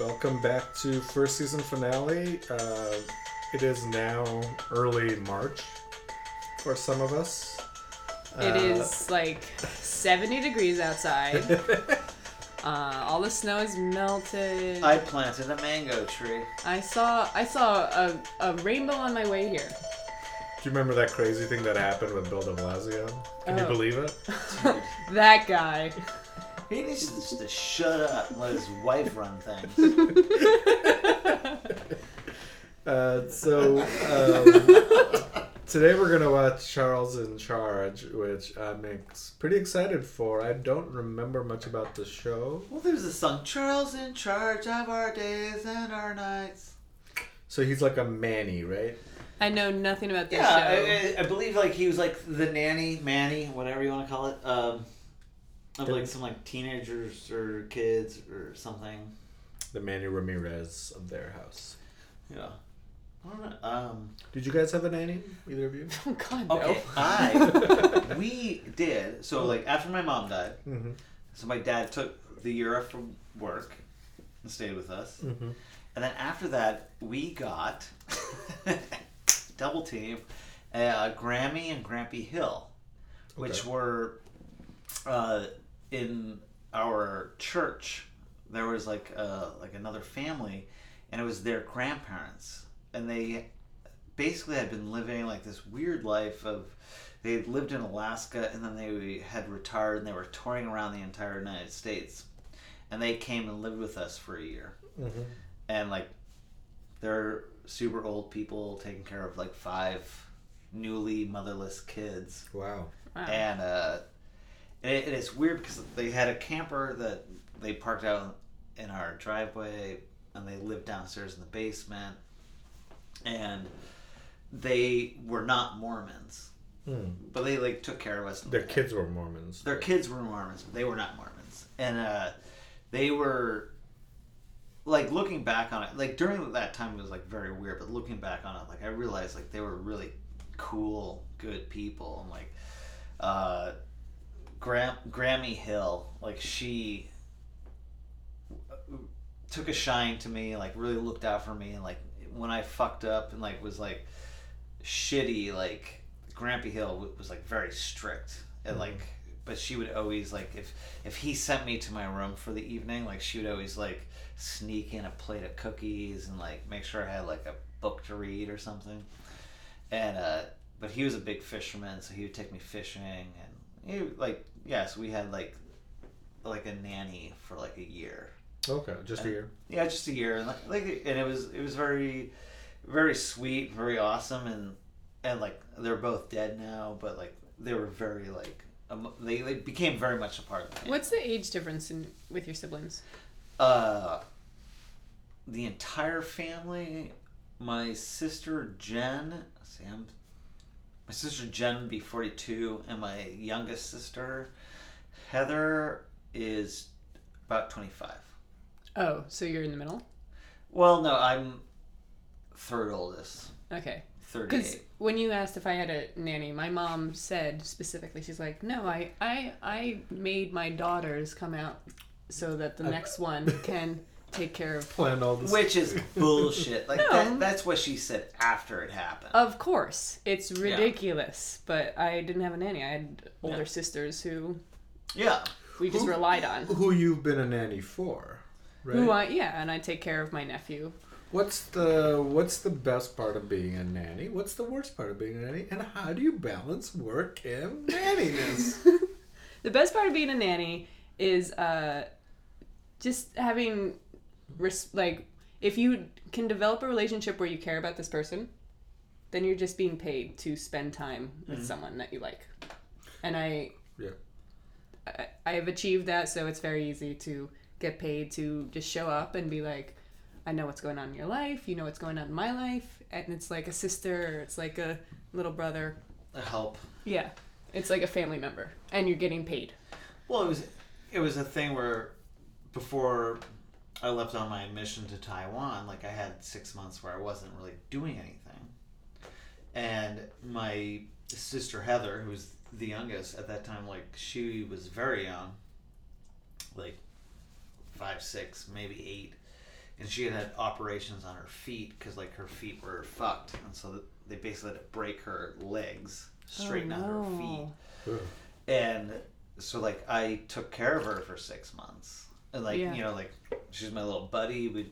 Welcome back to first season finale. Uh, it is now early March for some of us. It Uh, is like 70 degrees outside. Uh, all the snow is melted. I planted a mango tree. I saw I saw a, a rainbow on my way here. Do you remember that crazy thing that happened with Bill de Blasio? Can you Oh. believe it? That guy. He needs to just to shut up and let his wife run things. Uh, so um, today we're gonna watch Charles in Charge, which I'm ex- pretty excited for. I don't remember much about the show, Well, there's a song, Charles in charge of our days and our nights. so he's like a Manny, right? I know nothing about this Yeah, show. I, I, I believe like he was like the nanny, Manny, whatever you want to call it, um, of like some like teenagers or kids or something. The Manny Ramirez of their house. Yeah. I don't know. Um, Did you guys have a nanny? Either of you? oh God, no. okay, I we did so like after my mom died. Mm-hmm. So my dad took the year off from work and stayed with us. Mm-hmm. And then after that, we got double team uh, Grammy and Grampy Hill, which Okay. were uh, in our church. There was like uh, like another family, and it was their grandparents, and they basically had been living like this weird life of they had lived in Alaska and then they had retired and they were touring around the entire United States, and they came and lived with us for a year Mm-hmm. and like they're super old people taking care of like five newly motherless kids Wow. Wow. and uh and it, it's weird because they had a camper that they parked out in our driveway and they lived downstairs in the basement and they were not mormons Hmm. but they like took care of us Their kids were Mormons. their kids were Mormons, but they were not Mormons. And uh, they were like looking back on it, like during that time it was like very weird, but looking back on it, like I realized like they were really cool, good people, and like uh, Gram- Grammy Hill, like she took a shine to me, like really looked out for me, and like when I fucked up and like was like shitty, like Grampy Hill was like very strict. And like but she would always like if if he sent me to my room for the evening like she would always like sneak in a plate of cookies and like make sure i had like a book to read or something. And uh but he was a big fisherman so he would take me fishing and he like yes we had like like a nanny for like a year Okay, just a year. yeah just a year and like, like and it was it was very very sweet very awesome and and like they're both dead now but like they were very like um, they, they became very much a part of the. What's the age difference in with your siblings? uh the entire family my sister jen see I'm, my sister jen would be 42 and my youngest sister heather is about 25 Oh, so you're in the middle. well no i'm third oldest Okay. 38. Because when you asked if I had a nanny, my mom said specifically, she's like, "No, I, I, I made my daughters come out so that the next one can take care of." Plan all this. which is bullshit like No. that, that's what she said after it happened Of course, it's ridiculous, but I didn't have a nanny. I had older Yeah. sisters who yeah we just Who- relied on. Who you've been a nanny for, right? Who I yeah, and I take care of my nephew. What's the What's the best part of being a nanny? What's the worst part of being a nanny? And how do you balance work and nanniness? The best part of being a nanny is uh, just having res- like if you can develop a relationship where you care about this person, then you're just being paid to spend time with mm. someone that you like. And I Yeah. I, I have achieved that, so it's very easy to get paid to just show up and be like, I know what's going on in your life, you know what's going on in my life, and it's like a sister, it's like a little brother. A help Yeah. It's like a family member, and you're getting paid. Well, it was it was a thing where before I left on my mission to Taiwan, like I had six months where I wasn't really doing anything, and my sister Heather, who was the youngest at that time, like she was very young, like five, six, maybe eight, and she had had operations on her feet because like her feet were fucked, and so they basically had to break her legs, straighten out her feet, Oh, and so like I took care of her for six months, like Yeah. you know like she's my little buddy. We'd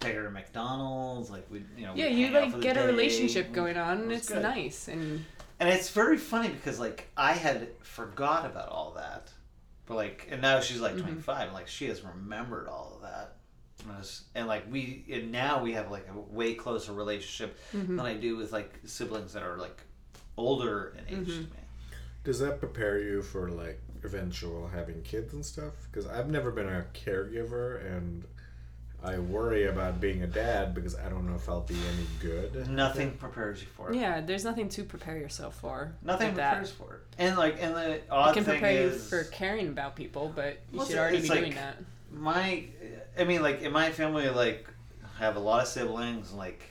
take her to McDonald's, like we you know Yeah, you hang out for like the get a relationship going on, and was it's good. nice. And And it's very funny because like I had forgot about all that, but like and now she's like Mhm. 25, and like she has remembered all of that. And, was- and like we and now we have like a way closer relationship Mhm. than I do with like siblings that are like older in age Mhm. to me. Does that prepare you for like eventual having kids and stuff? Because I've never been a caregiver, and I worry about being a dad because I don't know if I'll be any good. Nothing prepares you for it. yeah, there's nothing to prepare yourself for. Nothing with that. prepares for it. And like and the It odd can thing prepare you is for caring about people, but you Well, should already be like- doing that. my i mean like in my family like I have a lot of siblings like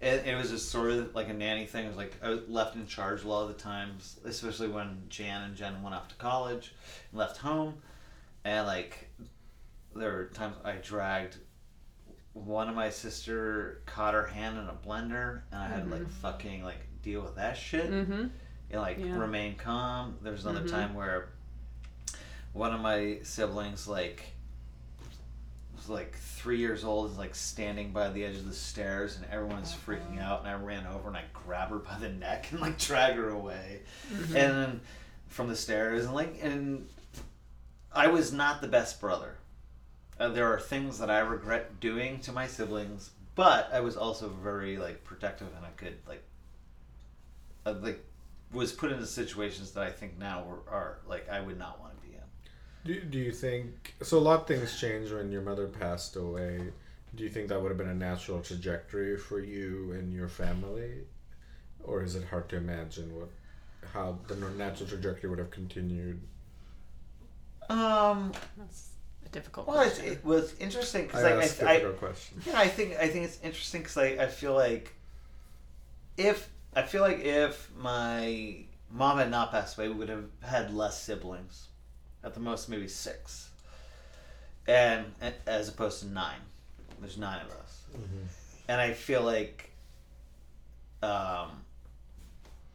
it, it was just sort of like a nanny thing it was like i was left in charge a lot of the times especially when jan and jen went off to college and left home and like there were times i dragged one of my sister caught her hand in a blender and i had to like fucking like deal with that shit Mm-hmm. and like Yeah. remain calm. There was another Mhm. time where one of my siblings like was like three years old is like standing by the edge of the stairs and everyone's freaking out and I ran over and I grabbed her by the neck and like drag her away Mm-hmm. and from the stairs and like and I was not the best brother. Uh, there are things that I regret doing to my siblings, but I was also very like protective and I could like uh, like was put into situations that I think now were, are like I would not want to be in. Do, do you think so? A lot of things changed when your mother passed away. Do you think that would have been a natural trajectory for you and your family, or is it hard to imagine what how the natural trajectory would have continued? Um. That's a difficult Well, it, question. it was interesting I because like, asked I, I, difficult questions. Yeah, I think I think it's interesting because I, I feel like if I feel like if my mom had not passed away, we would have had less siblings, at the most maybe six, and, as opposed to nine. There's nine of us, and I feel like, um,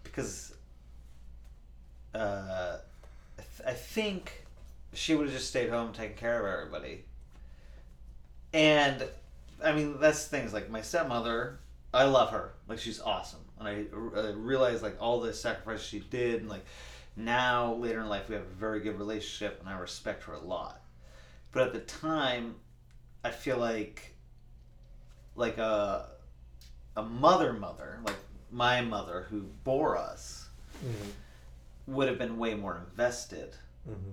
because, uh, I, th- I think she would have just stayed home taking care of everybody. And I mean, that's things like my stepmother. I love her. Like she's awesome, and I, I realize like all the sacrifices she did, and like now later in life we have a very good relationship, and I respect her a lot. But at the time, I feel like like a a mother mother like my mother who bore us Mm-hmm. would have been way more invested Mm-hmm.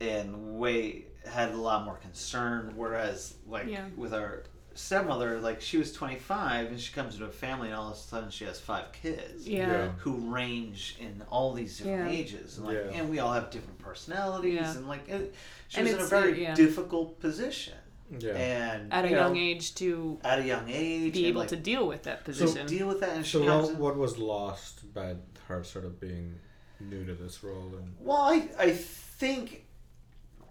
and way had a lot more concern. Whereas, like Yeah. with our stepmother, like she was 25 and she comes into a family and all of a sudden she has five kids yeah. Yeah. who range in all these different Yeah. ages, and like, Yeah. and we all have different personalities, Yeah. and like it, she And was in a very yeah. difficult position, Yeah. and At a you young know, age to at a young age, be able like, to deal with that position. deal with that, and she So what, what was lost by her sort of being new to this role and Well, I, I think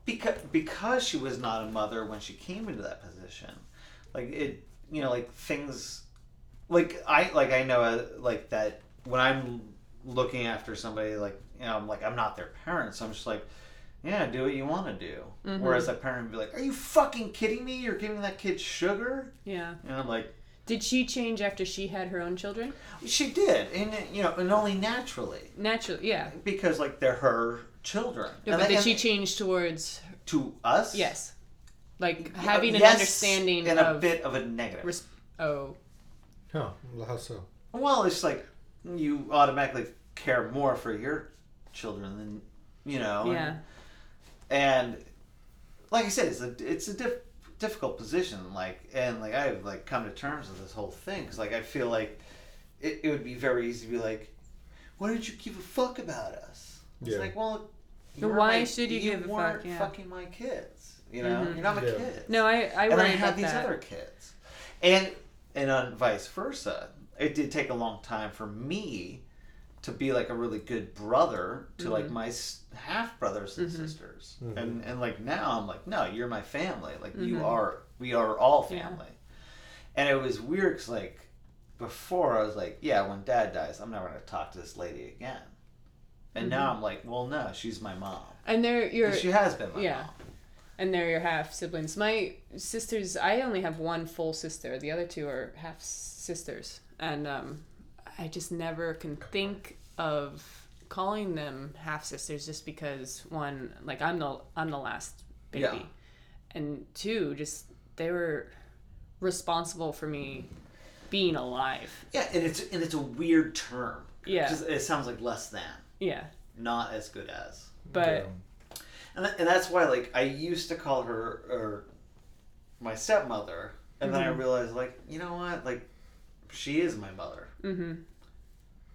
because because she was not a mother when she came into that position, like it, you know, like things, like I like I know uh, like that when I'm looking after somebody, like you know, I'm like I'm not their parent, so I'm just like. Yeah, do what you want to do. Mhm. Whereas a parent would be like, "Are you fucking kidding me? You're giving that kid sugar?" yeah. And I'm like, Did she change after she had her own children? "She did, and you know, and only naturally Naturally, yeah. because like they're her children." No, And but I- did she change towards to us? yes, like having an yes, understanding and a of bit of a negative. res- oh Huh, well, how so? well, it's like you automatically care more for your children than you know. and- yeah And, like I said, it's a it's a diff, difficult position. Like and like I've like come to terms with this whole thing because like I feel like it, it would be very easy to be like, why don't you give a fuck about us? It's Yeah. like well. But you're why my- should you give a fuck? weren't Yeah. fucking my kids. You know, Mhm. you're not my Yeah. kids. no I I and I had about these that other kids, and and on vice versa. It did take a long time for me to be like a really good brother to like Mhm. my half brothers and Mhm. sisters, Mhm. and and like now I'm like, no, you're my family. Like you are We are all Yeah. family. And it was weird because, like, before I was like, yeah, when dad dies, I'm never going to talk to this lady again. And now Mm-hmm. I'm like, well, no, she's my mom. And there, you're. she has been my yeah. mom. And they're your half siblings. My sisters, I only have one full sister. The other two are half sisters, and um, I just never can think of calling them half sisters just because one, like I'm the I'm the last baby, Yeah. and two, just they were responsible for me being alive. Yeah, and it's and it's a weird term. Yeah. 'Cause It sounds like less than, Yeah, not as good as. but Yeah. And, that, and that's why, like, I used to call her or my stepmother, and then I Mhm. realized, like, you know what, like, she is my mother. hmm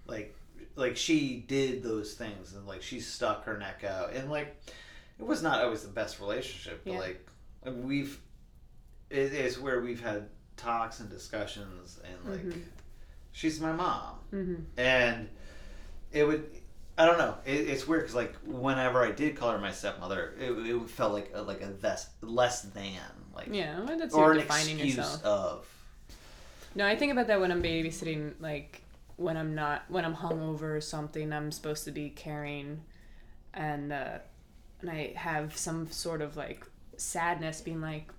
Like, like she did those things, and like she stuck her neck out, and like, it was not always the best relationship, but Yeah. like, we've, it is where we've had talks and discussions, and like, Mhm. she's my mom, hmm and it would I don't know. It, it's weird because like whenever I did call her my stepmother, it, it felt like a, like a less less than like yeah, well, that's or an defining excuse yourself. of No, I think about that when I'm babysitting, like when I'm not when I'm hungover or something. I'm supposed to be caring, and uh, and I have some sort of like sadness, being like,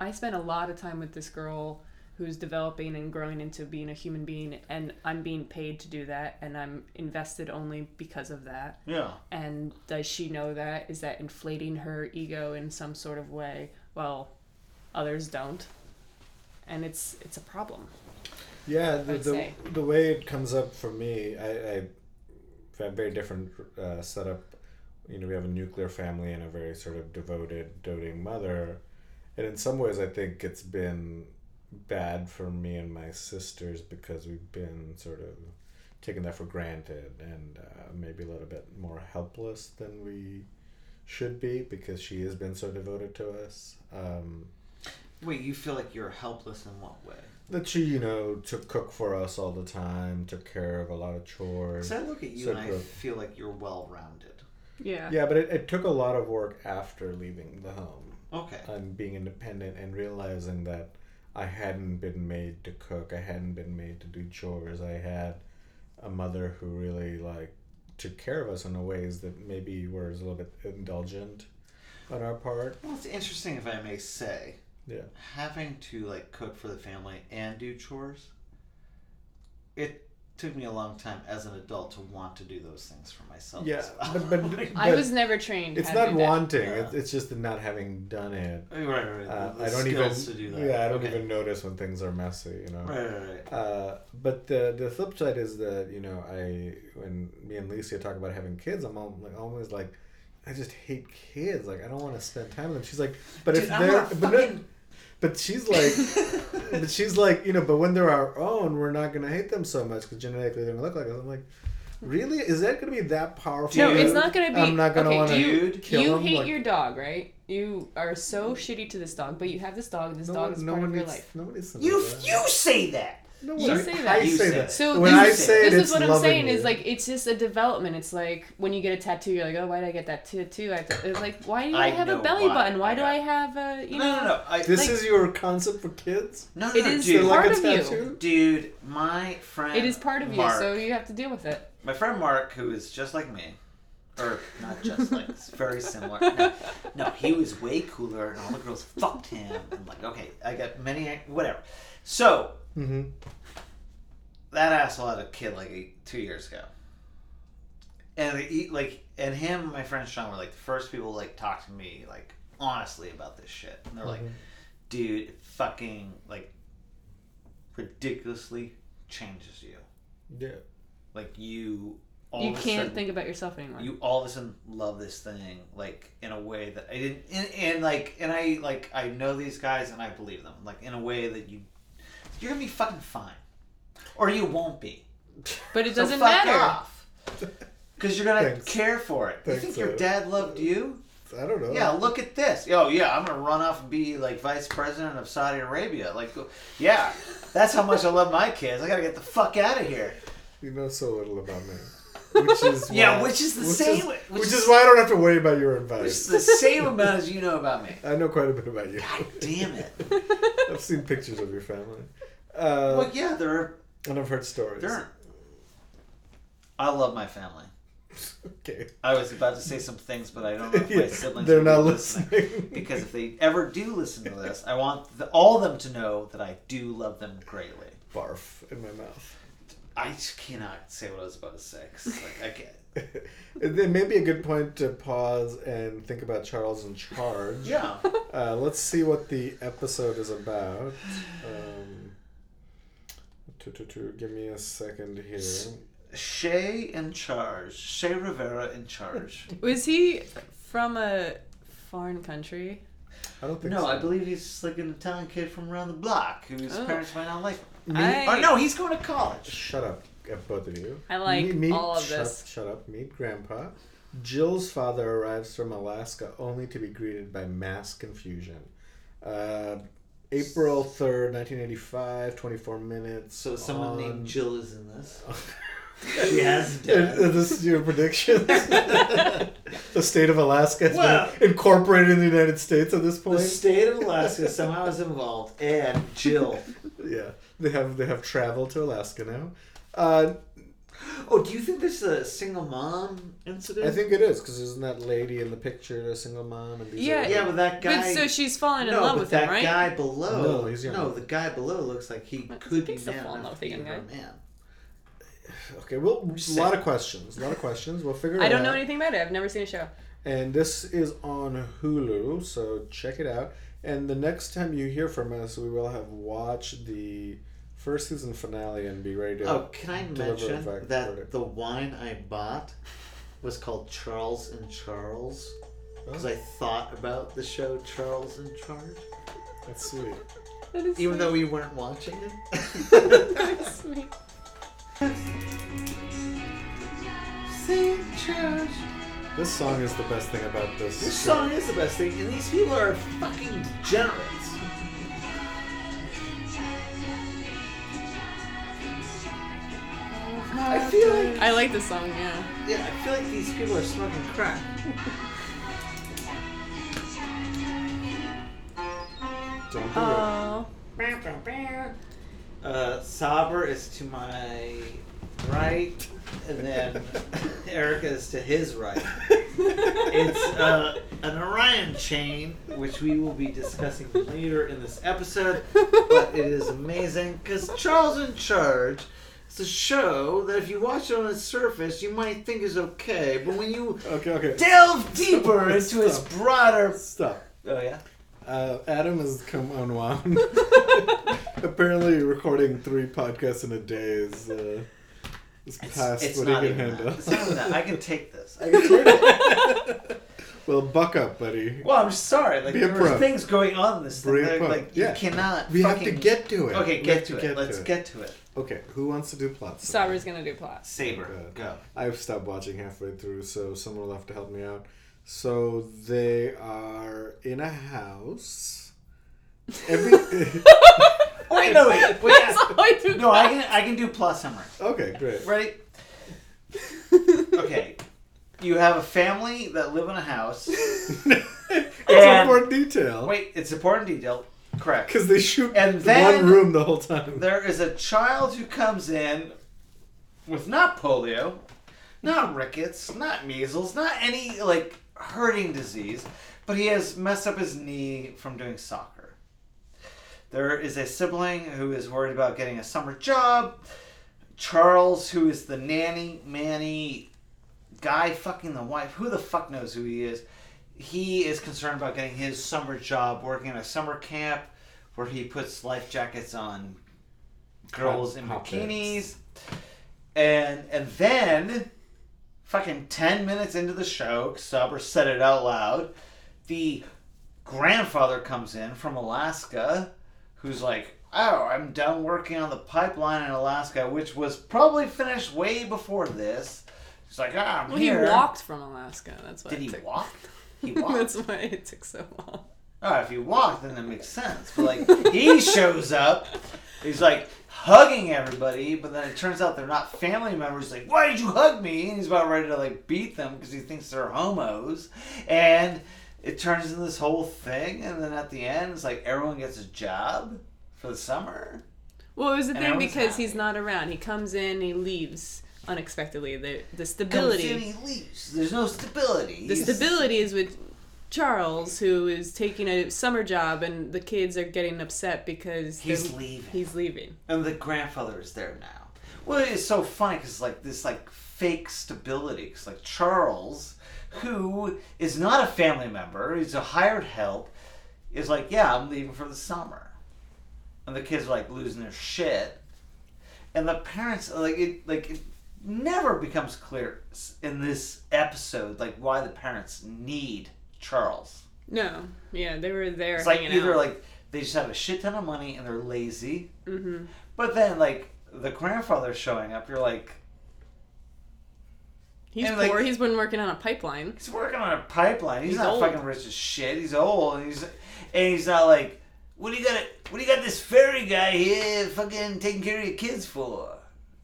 I spent a lot of time with this girl who's developing and growing into being a human being, and I'm being paid to do that, and I'm invested only because of that. yeah. And does she know that? Is that inflating her ego in some sort of way? Well, others don't, and it's it's a problem. Yeah, the, the, the way it comes up for me, I, I have a very different uh, setup. You know, we have a nuclear family and a very sort of devoted, doting mother. And in some ways, I think it's been bad for me and my sisters because we've been sort of taking that for granted and uh, maybe a little bit more helpless than we should be because she has been so devoted to us. Um, Wait, you feel like you're helpless in what way? that she, you know, took cook for us all the time, took care of a lot of chores. Because I look at you So and I gross. feel like you're well rounded. Yeah. Yeah, but it, it took a lot of work after leaving the home Okay. and being independent and realizing that I hadn't been made to cook. I hadn't been made to do chores. I had a mother who really like took care of us in a ways that maybe were a little bit indulgent on our part. Well, it's interesting if I may say, Yeah. having to like cook for the family and do chores. It took me a long time as an adult to want to do those things for myself. Yeah, as well. but- but- Like, I was never trained. It's not wanting. Yeah. It's, it's just the not having done it. right, right, right. Uh, the I don't even. to do that. Yeah, I don't Okay. even notice when things are messy. You know. Right, right, right. Uh, but the the flip side is that you know I when me and Lisa talk about having kids, I'm all, like always like, I just hate kids. Like I don't want to spend time with them. She's like, but Dude, if I'm they're not but, no- fucking- but she's like, but she's like you know, but when they're our own, we're not gonna hate them so much because genetically they're gonna look like us. I'm like. Really? Is that going to be that powerful? No, Dude, it's not gonna be. I'm not gonna okay, want to you, kill you him. hate like, your dog, right? You are so shitty to this dog, but you have this dog. This no dog one- is no part one of your needs- life. Nobody says You that. you say that. No You one- say I that. You say say that. that. So when this, I is- say it, this it's is what I'm saying lovingly. is like it's just a development. It's like when you get a tattoo, you're like, oh, why did I get that tattoo? I It's like, why do I, I have a belly why button? Why I do got I have a you No, know? no, no. I, This like- is your concept for kids? no, no, It no, is dude. So like part a of you. tattoo? Dude, my friend. It is part of Mark, you, so you have to deal with it. My friend Mark, who is just like me, or not just like, it's very similar. No, no, he was way cooler, and all the girls fucked him. And like, okay, I got many, whatever. So Mm-hmm. that asshole had a kid like eight, two years ago, and he like, and him, and my friend Sean were like the first people like talk to me like honestly about this shit, and they're like, Mhm. dude, it fucking like ridiculously changes you. Yeah. Like you, all You can't sudden- think about yourself anymore. you all of a sudden love this thing like in a way that I didn't and, and like and I like I know these guys and I believe them like in a way that you you're gonna be fucking fine. Or you won't be. But it So doesn't fuck matter. off. Because you're gonna Thanks. care for it. Thanks, you think your uh, dad loved you? I don't know. yeah look at this. Oh yeah I'm gonna run off and be like vice president of Saudi Arabia. Like yeah that's how much I love my kids. I gotta get the fuck out of here. You know so little about me. Which is Yeah, why- which is the same- Is, which which, is- is why I don't have to worry about your advice. the same amount as you know about me I know quite a bit about you. God damn it. I've seen pictures of your family. Uh, well, yeah, they're and I've heard stories. they're. I love my family. Okay. I was about to say some things, but I don't know if my siblings they're not listening. listening. because if they ever do listen to this, I want the, all of them to know that I do love them greatly. Barf in my mouth. I just cannot say what I was about to say. 'cause, like, I can't. it may be a good point to pause and think about Charles in charge. Yeah. Uh, let's see what the episode is about. Um, to, to, to, give me a second here. Shay in charge. Shay Rivera in charge. Was he from a foreign country? I don't think No, so. I believe he's like an Italian kid from around the block whose Oh. parents might not like him. I- Or no, he's going to college. Shut up, uh, both of you. I like Meet- meet- all of shut, this. Shut up. Meet Grandpa. Jill's father arrives from Alaska only to be greeted by mass confusion. Uh, April 3rd, 1985, 24 minutes. So someone on- named Jill is in this. She has a Is dad. this your prediction? the state of Alaska has Well- been incorporated in the United States at this point. The state of Alaska somehow is involved, and Jill. yeah, they have they have traveled to Alaska now. Uh, Oh, do you think this is a single mom incident? I think it is because isn't that lady in the picture a single mom? And these Yeah. are, Yeah, but that guy. But so she's fallen in no, love with that him, right? guy below. No, he's young. No, the guy below looks like he But could be man fall in love with a young guy. man. Okay, well, a lot of questions. A lot of questions. We'll figure it out. I don't know anything about it. I've never seen a show. And this is on Hulu, so check it out. And the next time you hear from us, we will have watched the first season finale and be ready to. Oh, can I deliver a mention verdict. that the wine I bought was called Charles and Charles because Oh, I thought about the show Charles in Charge, that's sweet. That is even sweet. though we weren't watching it. That is sweet. St. Charles. This song is the best thing about this. This show. song is the best thing, and these people are fucking degenerates. I feel like I like this song. Yeah. yeah, I feel like these people are smoking crack. Don't do Oh. Uh, Saber is to my right, and then Erica is to his right. It's uh, an Orion chain, which we will be discussing later in this episode, but it is amazing because Charles in Charge. It's a show that if you watch it on its surface, you might think is okay, but when you. Okay, okay. delve deeper into its broader. stuff. Oh yeah. Uh, Adam has come unwound. Apparently, recording three podcasts in a day is, uh, is It's, past it's what not he can even handle. that. It's not that. I can take this. I can take it. well, buck up, buddy. Well, I'm sorry. Like Be a there were things going on in this thing. Be that. Like Yeah. you cannot. We have to get to it. Okay, get to, to it. Let's to get to it. Okay, who wants to do plots? Saber's gonna do plots. Saber, Okay. go. I've stopped watching halfway through, so someone will have to help me out. So they are in a house. Every Wait, no, wait, wait. That's all I do. no, I can, I can do plot summary. okay, great. Ready? Okay. You have a family that live in a house. it's And- important detail. Wait, it's important detail. Correct. because they shoot And then- one room the whole time. There is a child who comes in with not polio, not rickets, not measles, not any like hurting disease, but he has messed up his knee from doing soccer. There is a sibling who is worried about getting a summer job. Charles, who is the nanny, Manny, guy fucking the wife, who the fuck knows who he is. He is concerned about getting his summer job working at a summer camp where he puts life jackets on girls in bikinis. And and then fucking 10 minutes into the show, Saber said it out loud, the grandfather comes in from Alaska who's like, "Oh, I'm done working on the pipeline in Alaska, which was probably finished way before this." He's like, "Ah, I'm Well, here." he walked from Alaska. That's why. Did he took- walk? He walked. That's why it took so long. Right, if he walked, then that makes sense. But like, he shows up, he's like hugging everybody, but then it turns out they're not family members. He's like, why did you hug me? And he's about ready to like beat them because he thinks they're homos. And it turns into this whole thing, and then at the end, it's like everyone gets a job for the summer. Well, it was the And thing because he's not around. He comes in, he leaves unexpectedly. The the stability. Comes in, he leaves. There's no stability. the He's- stability is with Charles, who is taking a summer job, and the kids are getting upset because He's leaving. He's leaving. And the grandfather is there now. Well, it's so funny because like this like fake stability. Because like Charles, who is not a family member, he's a hired help, is like, yeah, I'm leaving for the summer, and the kids are like losing their shit, and the parents like it like it never becomes clear in this episode like why the parents need Charles. No, yeah, they were there It's like either out. like they just have a shit ton of money and they're lazy, hmm but then like the grandfather showing up, you're like, He's and, like- he's been working on a pipeline. he's working on a pipeline. He's, He's not old. fucking rich as shit. He's old. And he's and he's not like, what do you got? What do you got this fairy guy here fucking taking care of your kids for?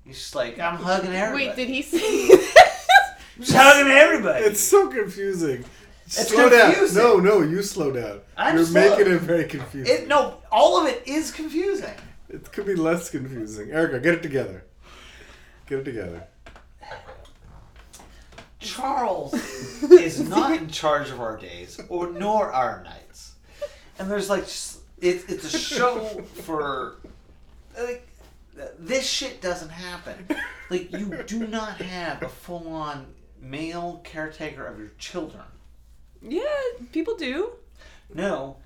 He's just like, I'm hugging everybody. Wait, did he say? I'm just hugging everybody. It's so confusing. It's slow confusing. down. No, no, you slow down. I'm You're slow. making it very confusing. it, no, all of it is confusing. It could be less confusing. Erica, get it together. Get it together. Charles is not in charge of our days or nor our nights. And there's like just, it, it's a show for like this shit doesn't happen. Like you do not have a full on male caretaker of your children. yeah, people do. No,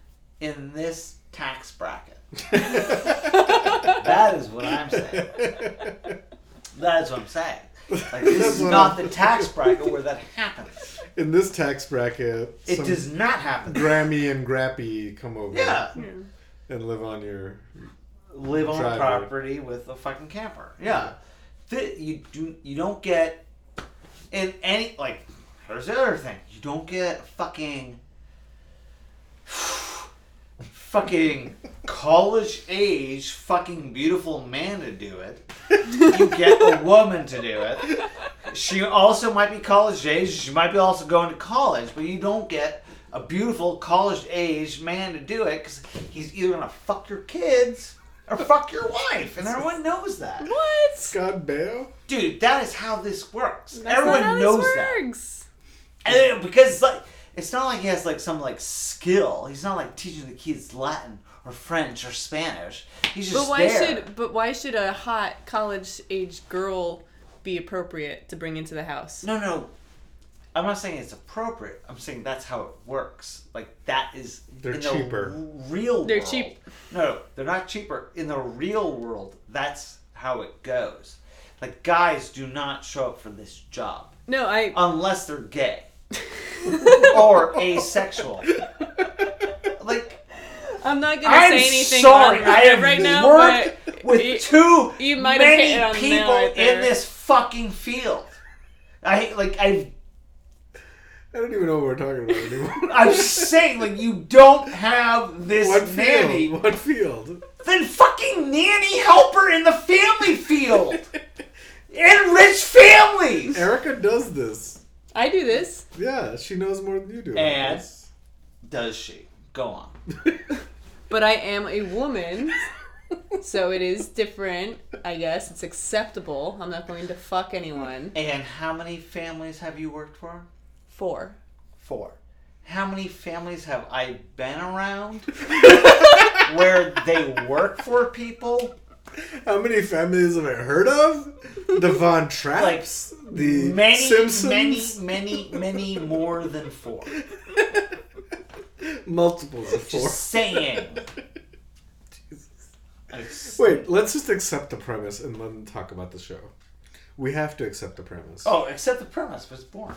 in this tax bracket. That is what I'm saying. That is what I'm saying. Like this is not the tax bracket where that happens. In this tax bracket, It does not happen. Grammy and Grampy come over Yeah. and live on your. live on a Driveway. property with a fucking camper. Yeah, Th- you do. You don't get in any like. Here's the other thing. You don't get fucking fucking college age fucking beautiful man to do it. You get a woman to do it. She also might be college age. She might be also going to college, but you don't get a beautiful college age man to do it because he's either gonna fuck your kids or fuck your wife, and everyone knows that. What? Scott Baio? Dude, that is how this works. That's everyone not how knows this that. works. And because it's like it's not like he has like some like skill. He's not like teaching the kids Latin or French or Spanish. He's just But why there. should but why should a hot college age girl be appropriate to bring into the house? No, no. I'm not saying it's appropriate. I'm saying that's how it works. Like that is They're in cheaper. The real They're world. cheap. No, no, they're not cheaper. In the real world, that's how it goes. Like guys do not show up for this job No, I unless they're gay or asexual. Like I'm not gonna I'm say anything sorry, on I it have right now, worked but with you- too you might have many hit it on the nail people right in this fucking field. I like I've I don't even know what we're talking about anymore. I'm saying like you don't have this what nanny. field? What field? Then fucking nanny helper in the family field. in rich families. Erica does this. I do this. Yeah, she knows more than you do. And- Does she? Go on. But I am a woman. so it is different, I guess. It's acceptable. I'm not going to fuck anyone. And how many families have you worked for? Four. Four. How many families have I been around where they work for people? How many families have I heard of? The Von Trapps, the many, Simpsons, many, many, many more than four. multiples of four. Just saying. It's- Wait, let's just accept the premise and then talk about the show. We have to accept the premise. Oh, accept the premise was boring.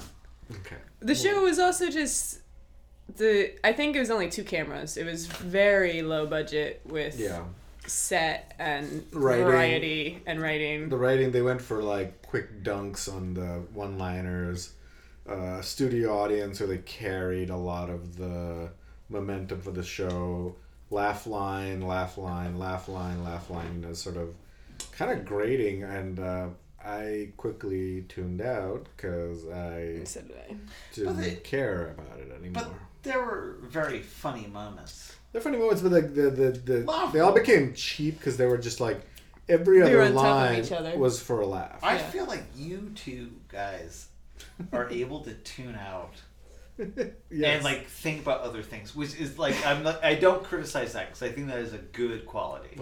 okay. The show was also just the I think it was only two cameras. It was very low budget with Yeah, set and Writing. variety and writing. the writing they went for like quick dunks on the one-liners. Uh, studio audience, where they carried a lot of the momentum for the show. Laugh line, laugh line, laugh line, laugh line is sort of kind of grating, and uh, I quickly tuned out because I So did I. didn't they- care about it anymore. But there were very funny moments. They're funny moments, but like the the, the Love they all became cheap because they were just like every They other on line was for a laugh. I Yeah. feel like you two guys are able to tune out Yes. and like think about other things, which is like I'm not. I don't criticize that because I think that is a good quality.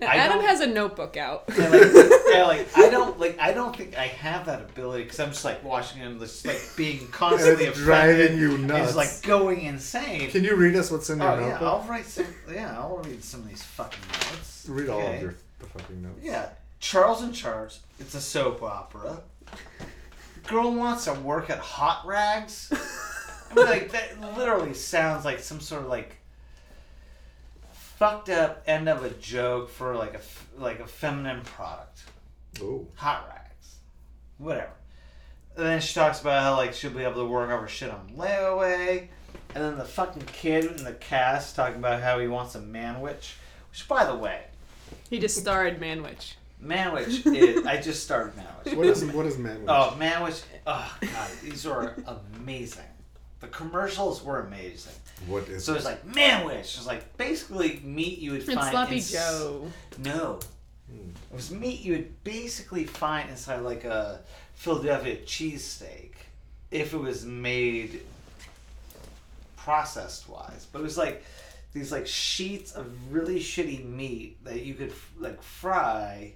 I Adam has a notebook out. And like, yeah, like I don't like I don't think I have that ability because I'm just like watching him, just like being constantly It's offended driving you and nuts. just like going insane. Can you read us what's in your Oh yeah. I'll write some. Yeah, I'll read some of these fucking notes. Read all of your the fucking notes. Yeah, Charles in Charge. It's a soap opera. Girl wants to work at Hot Rags. I mean, like that literally sounds like some sort of like fucked up end of a joke for like a f- like a feminine product. Oh. Hot Rags, whatever. And then she talks about how like she'll be able to work over shit on layaway. And then the fucking kid in the cast talking about how he wants a manwich. Which, by the way, He just starred Manwich. Manwich is. I just started Manwich. What is what is man? Oh, Manwich. Oh, God. These are amazing. The commercials were amazing. What is So it's like Manwich. It's like basically meat you would And find. Sloppy in Joe. No. Hmm. It was meat you would basically find inside like a Philadelphia cheesesteak if it was made processed wise. But it was like these like sheets of really shitty meat that you could like fry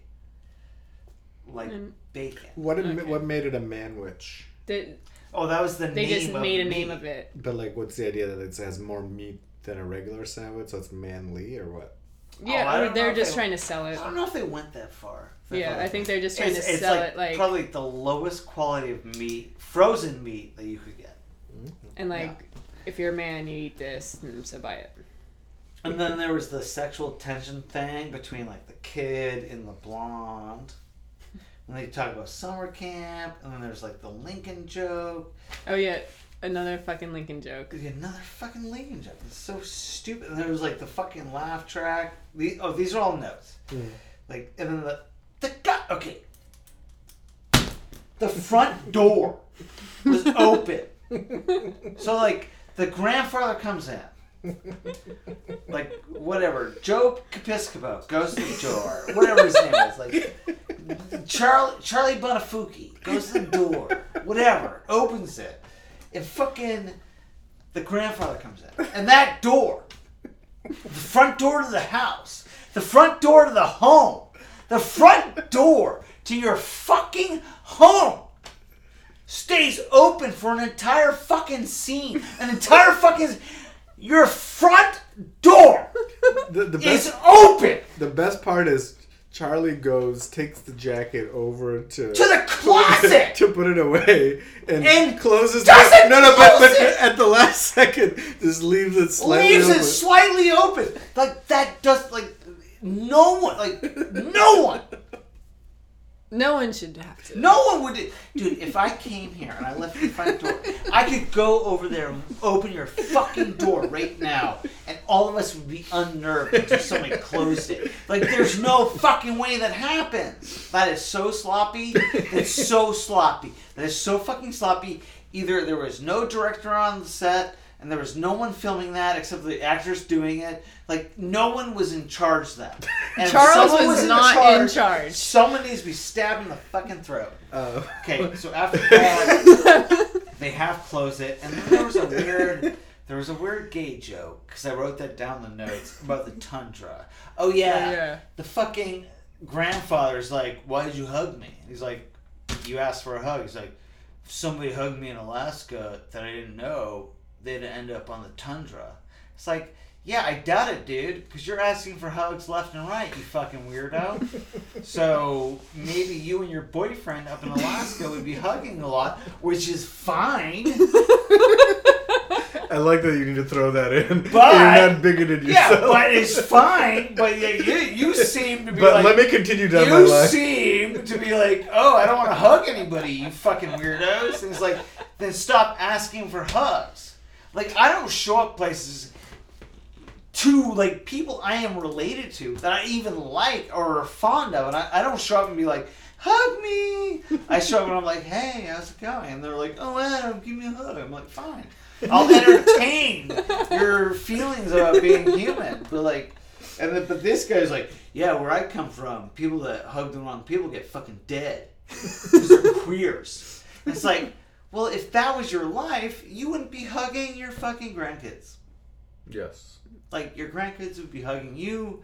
like And bacon. what did, Okay. what made it a manwich? They, Oh, that was the they name They just of made a meat. name of it. But like, what's the idea that it has more meat than a regular sandwich? So it's manly or what? Yeah, Oh, or they're just they- trying to sell it. I don't know if they went that far. Yeah, I think they're just trying it's, to it's sell like it like probably the lowest quality of meat, frozen meat that you could get. Mm-hmm. and like if you're a man you eat this and so buy it. And then there was the sexual tension thing between like the kid and the blonde. And they talk about summer camp, and then there's like the Lincoln joke. Oh yeah, another fucking Lincoln joke. Another fucking Lincoln joke. It's so stupid. And there was like the fucking laugh track. The, oh, these are all notes. Like, and then the the guy. Okay. The front door was open. So like the grandfather comes in. Like whatever, Joe Capiscopo goes to the door, whatever his name is, like Charlie Charlie Bunafuki goes to the door, whatever, opens it, and fucking the grandfather comes in, and that door, the front door to the house, the front door to the home, the front door to your fucking home stays open for an entire fucking scene. An entire fucking. Your front door The, the is best open the best part is Charlie goes takes the jacket over to to the closet. to put it away and, And closes doesn't the, no no but, but at the last second just leaves it slightly leaves open. it slightly open. Like that does like no one like no one. No one should have to. No one would dude, if I came here and I left the front door, I could go over there and open your fucking door right now and all of us would be unnerved until somebody closed it. Like there's no fucking way that happens. That is so sloppy. That's so sloppy. That is so fucking sloppy. Either there was no director on the set and there was no one filming that except the actors doing it. Like no one was in charge of that. And Charles someone was in not in charge. Someone needs to be stabbed in the fucking throat. Uh, Okay, so after that, they half close it, and then there was a weird, there was a weird gay joke because I wrote that down in the notes about the tundra. Oh yeah, Oh, yeah. the fucking grandfather's like, "Why did you hug me?" He's like, "You asked for a hug." He's like, somebody hugged me in Alaska that I didn't know, they'd end up on the tundra." It's like. Yeah, I doubt it, dude, because you're asking for hugs left and right, you fucking weirdo. So maybe you and your boyfriend up in Alaska would be hugging a lot, which is fine. I like that you need to throw that in. But- You're not bigoted yourself. Yeah, but it's fine. But yeah, you you seem to be But like let me continue down my you seem to be like, oh, I don't want to hug anybody, you fucking weirdos. And it's like, then stop asking for hugs. Like I don't show up places to like people I am related to that I even like or are fond of, and I, I don't show up and be like, hug me. I show up and I'm like, hey, how's it going? And they're like, oh, Adam, give me a hug. I'm like, fine. I'll entertain your feelings about being human. But like, and then, but this guy's like, yeah, where I come from, people that hug the wrong people get fucking dead because they're queers. It's like, well, if that was your life, you wouldn't be hugging your fucking grandkids. Yes. Like your grandkids would be hugging you,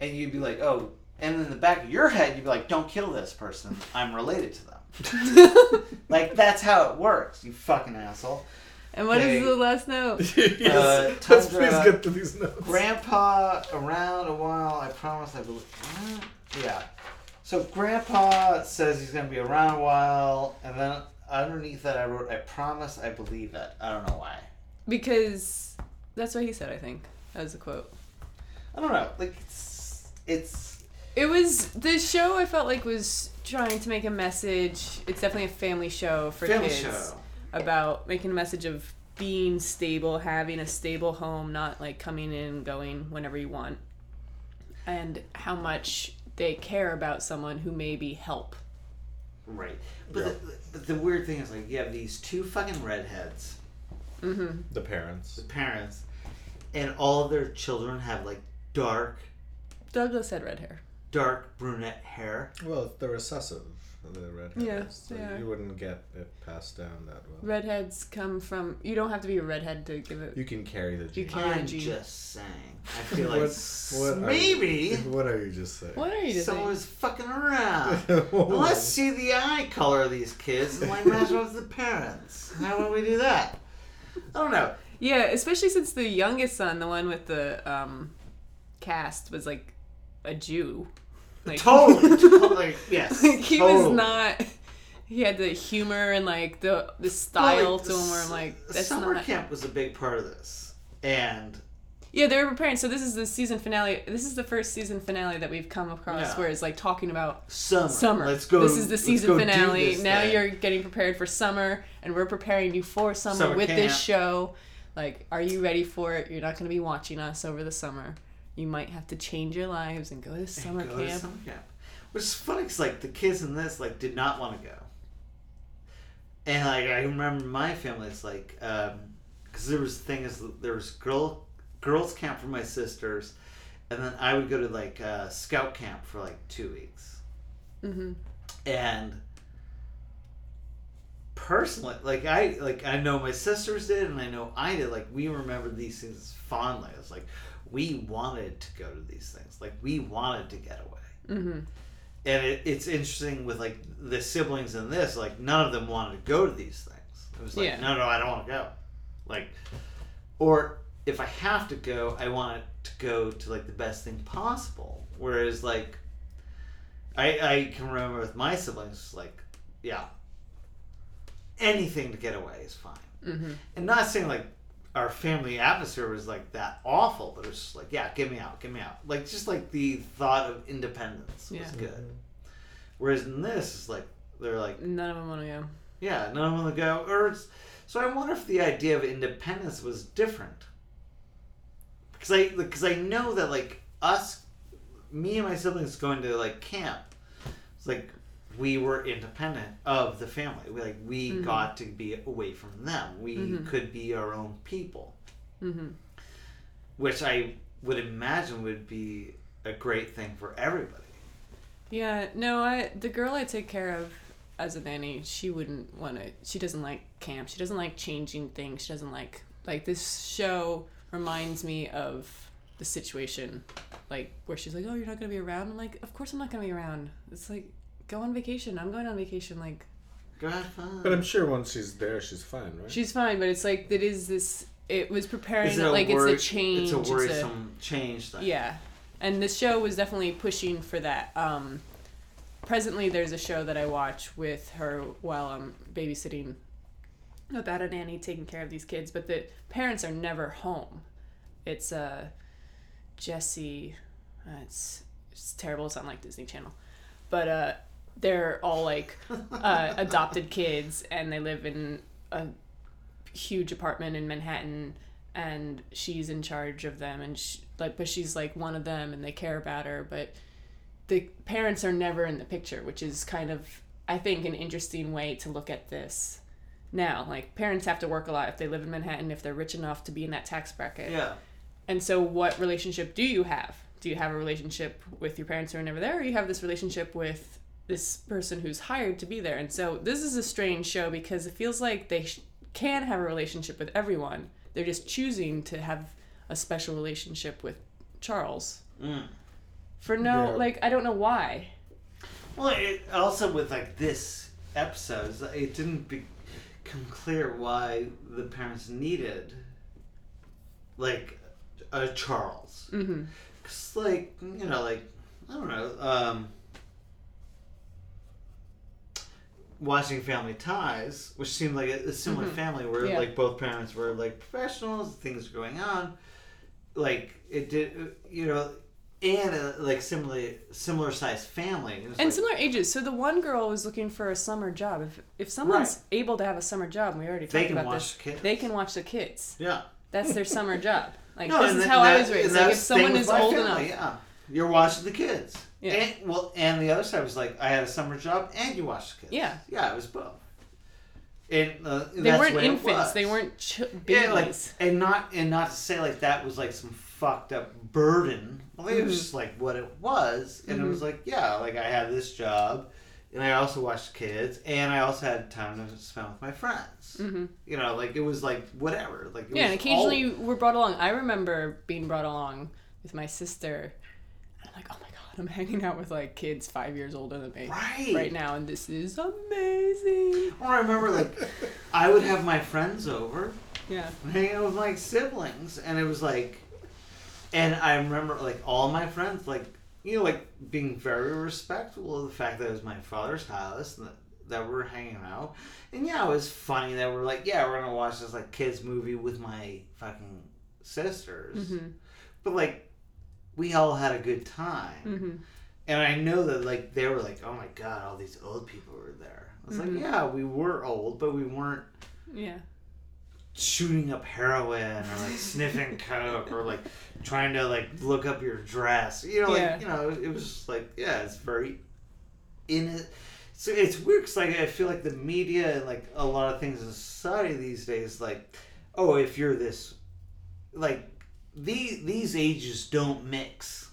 and you'd be like, oh. And in the back of your head, you'd be like, "Don't kill this person. I'm related to them." like that's how it works. You fucking asshole. And what is Okay. the last note? yes. Uh, Let's please get to these notes. Grandpa around a while. I promise. I believe. uh, Yeah. So Grandpa says he's gonna be around a while, and then underneath that I wrote, "I promise. I believe it." I don't know why. Because that's what he said, I think. as a quote. I don't know. Like it's it's It was the show I felt like was trying to make a message. It's definitely a family show for family kids show. about making a message of being stable, having a stable home, not like coming in and going whenever you want. And how much they care about someone who maybe help. Right. But, Yeah. the, but the weird thing is, like, you have these two fucking redheads, Mm-hmm. The parents. the parents, and all of their children have, like, dark, Douglas had red hair. dark brunette hair. Well, they're recessive. The redheads. Yeah, so they are. you wouldn't get it passed down that well. Redheads come from. You don't have to be a redhead to give it. You can carry the You gene. can. Karen I'm Jean. just saying. I feel like What- s- what are maybe You, what are you just saying? What are you just saying? someone's fucking around. Well, let's see the eye color of these kids and like match up with the parents. How would we do that? I don't know. Yeah, especially since the youngest son, the one with the um, cast, was like a Jew. Like, Totally. to- like, yes. like he totally. was not. He had the humor and like the the style Like, to him where I'm like, that's summer not. camp was a big part of this, and Yeah, they were preparing. So this is the season finale. This is the first season finale that we've come across Yeah. where it's like talking about summer. summer. Let's go. This is the season finale. this Now thing. you're getting prepared for summer, and we're preparing you for summer, Summer with this show. Like, are you ready for it? You're not going to be watching us over the summer. You might have to change your lives and go to summer Go to camp. summer camp. Which is funny because like the kids in this like did not want to go, and like I remember my family. It's like because there was the thing is there was girl girls camp for my sisters, and then I would go to like uh, scout camp for like two weeks, Mm-hmm. and personally like i like i know my sisters did and i know i did like we remember these things fondly it's like we wanted to go to these things. Like we wanted to get away. Hmm and it, it's interesting with like the siblings in this like none of them wanted to go to these things. It was like Yeah. no no i don't want to go. Like or if i have to go i want it to go to like the best thing possible. Whereas like i i can remember with my siblings like yeah anything to get away is fine. Hmm and not saying like our family atmosphere was like that awful, but it was just like, yeah, get me out, get me out. Like just like the thought of independence was Yeah. good. Whereas in this, it's like they're like, None of them want to go. yeah, none of them want to go. Or it's, so I wonder if the idea of independence was different. Because I because I know that like us, me and my siblings going to like camp, it's like we were independent of the family. We like we Mhm. got to be away from them. We Mhm. could be our own people, hmm which I would imagine would be a great thing for everybody. Yeah, no, I the girl I take care of as a nanny, she wouldn't want to. She doesn't like camp. She doesn't like changing things. She doesn't like like this show reminds me of the situation, like where she's like, "Oh, you're not gonna be around." I'm like, "Of course I'm not gonna be around." It's like, go on vacation. I'm going on vacation. Like Go have fun. But I'm sure once she's there, she's fine, right? she's fine, but it's like it is this. It was preparing Is it like worry- it's a change. It's a worrisome change thing. Yeah. And this show was definitely pushing for that. Um, presently, there's a show that I watch with her while I'm babysitting about a nanny taking care of these kids, but the parents are never home. It's uh, Jessie. Uh, it's, it's terrible. It's on like Disney Channel. But uh, they're all like uh, adopted kids and they live in a huge apartment in Manhattan and she's in charge of them and she, like but she's like one of them and they care about her but the parents are never in the picture which is kind of I think an interesting way to look at this now. Like parents have to work a lot if they live in Manhattan, if they're rich enough to be in that tax bracket. Yeah. And so, what relationship do you have? Do you have a relationship with your parents who are never there, or you have this relationship with this person who's hired to be there? And so, this is a strange show because it feels like they sh- can have a relationship with everyone. They're just choosing to have a special relationship with Charles Mm. for no, Yeah. like, I don't know why. Well, it, also with like this episode, it didn't become clear why the parents needed like a Charles. Mm-hmm. Cause like you know, like I don't know, um, watching Family Ties, which seemed like a, a similar Mhm. family where Yeah. like both parents were like professionals, things were going on, like it did, you know, and uh, like similarly similar sized family, And like- similar ages. So the one girl was looking for a summer job. If if someone's able to have a summer job, we already talked about this, the they can watch the kids. Yeah. That's their summer job. Like No, this is that- how I was raised. Like if someone is old family, enough, yeah, you're watching the kids. Yeah. And, well, and the other side was like, I had a summer job, and you watched the kids. Yeah. Yeah, it was both. And uh, they weren't infants. They weren't ch- babies. Yeah, like, and not and not to say like that was like some fucked up burden. Well, it was Mhm. just like what it was, and it was like yeah, like I had this job, and I also watched kids, and I also had time to spend with my friends. hmm You know, like it was like whatever. Like it Yeah, and occasionally all- we're brought along. I remember being brought along with my sister. And I'm like, oh my god, I'm hanging out with like kids five years older than me right. right now, and this is amazing. Well, I remember like I would have my friends over, Yeah. hang out with my siblings, and it was like, and I remember like all my friends like you know like being very respectful of the fact that it was my father's house and that, that we're hanging out, and yeah, it was funny that we're like yeah we're gonna watch this like kids movie with my fucking sisters, hmm but like we all had a good time. hmm And I know that like they were like, oh my god, all these old people were there. I was Mhm. like, yeah, we were old, but we weren't Yeah. shooting up heroin or like sniffing coke or like trying to like look up your dress. You know, like Yeah. you know, it was just like yeah, it's very in it. So it's weird because like I feel like the media and like a lot of things in society these days, like oh, if you're this, like these these ages don't mix.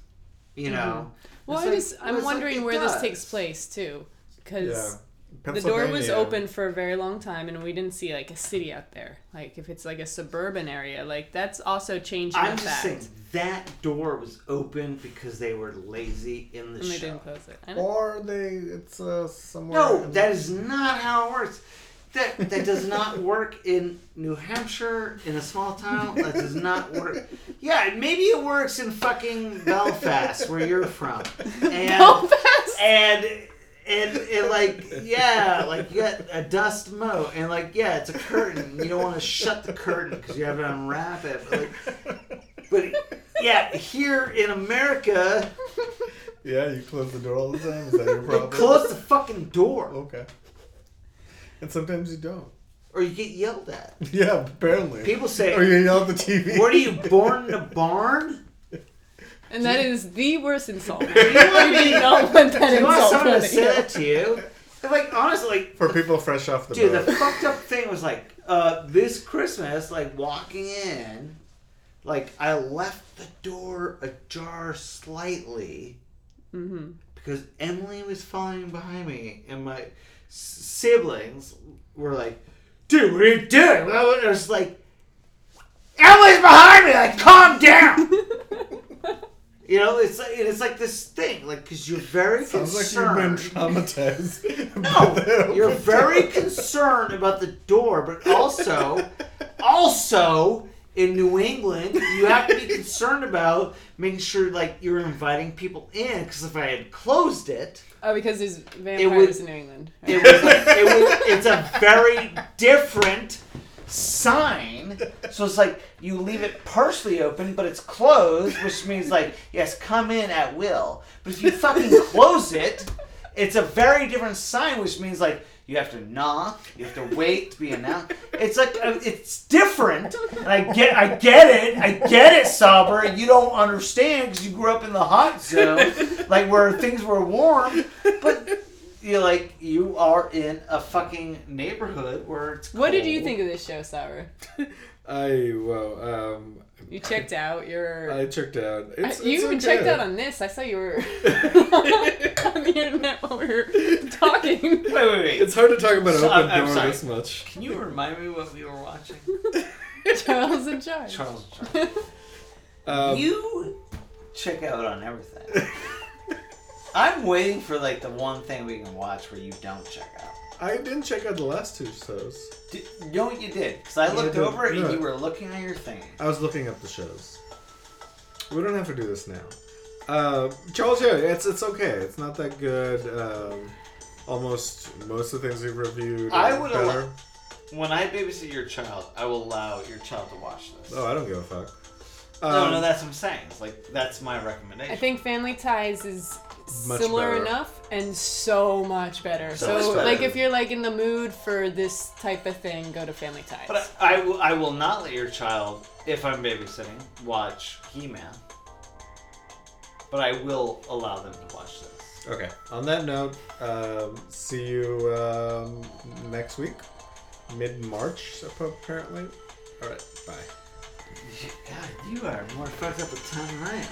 You know. Well, It's I like- just well, I'm it's like wondering where does. this takes place too, because Yeah. the door was open for a very long time, and we didn't see like a city out there. Like if it's like a suburban area, like that's also changing I'm just fact. saying that door was open because they were lazy in the and they show. didn't close it. Or they, it's uh, somewhere. No, that is not how it works. That that does not work in New Hampshire in a small town. That does not work. Yeah, maybe it works in fucking Belfast where you're from. And Belfast. and and, and like yeah, like you got a dust moat and like yeah, it's a curtain. You don't want to shut the curtain because you have to unwrap it. But, like, but yeah, here in America, Yeah, you close the door all the time. Is that your you problem? close the fucking door Okay. And sometimes you don't. or you get yelled at. Yeah, apparently. People say, Or you yell at the TV. What are you born in a barn? And that is the worst insult. Do you want You me? do not want that Do you want insult someone on to say that to you? And, like honestly, like For people fresh off the dude, the fucked up thing was like uh, this Christmas, like walking in, like I left the door ajar slightly Mm-hmm. because Emily was following behind me, and my s- siblings were like, "Dude, what are you doing?" Well, I was like, "Emily's behind me! Like, calm down." You know, it's like it's like this thing, like because you're very Sounds like you've been concerned. traumatized. no, you're very concerned about the door, but also, also in New England, you have to be concerned about making sure like you're inviting people in. Because if I had closed it, Oh, because there's vampires in New England. it was, it was it's a very different sign. So it's like you leave it partially open, but it's closed, which means like yes, come in at will. But if you fucking close it, it's a very different sign, which means like you have to knock, you have to wait to be announced. It's like uh, it's different, and I get, I get it, I get it, Saber. You don't understand because you grew up in the hot zone, like where things were warm, but you're like you are in a fucking neighborhood where it's. What did you think of this show, Sour? I well, um, You checked out. You're. I checked out. It's, you it's even okay. checked out on this. I saw you were on the internet while we were talking. Wait, wait, wait. It's hard to talk about an So, open I'm- I'm door this much. Can you remind me what we were watching? Charles in Charge. Charles. Charles. Um, you check out on everything. I'm waiting for like the one thing we can watch where you don't check out. I didn't check out the last two shows. Did, you know what you did? Because I looked I did. over and you were looking at your thing. I was looking up the shows. We don't have to do this now. Uh, Charles, yeah, it's it's okay. It's not that good. Um, almost most of the things we've reviewed. I would better. allow- When I babysit your child, I will allow your child to watch this. Oh, I don't give a fuck. no, Um, no, that's what I'm saying. It's like that's my recommendation. I think Family Ties is Much similar better. enough and so much better. So So, much better. like, if you're like in the mood for this type of thing, go to Family Ties. But I, I will. I will not let your child, if I'm babysitting, watch He-Man. But I will allow them to watch this. Okay. On that note, um, see you um, next week, mid March, apparently. All right. Bye. God, you are more fucked up with time than I am.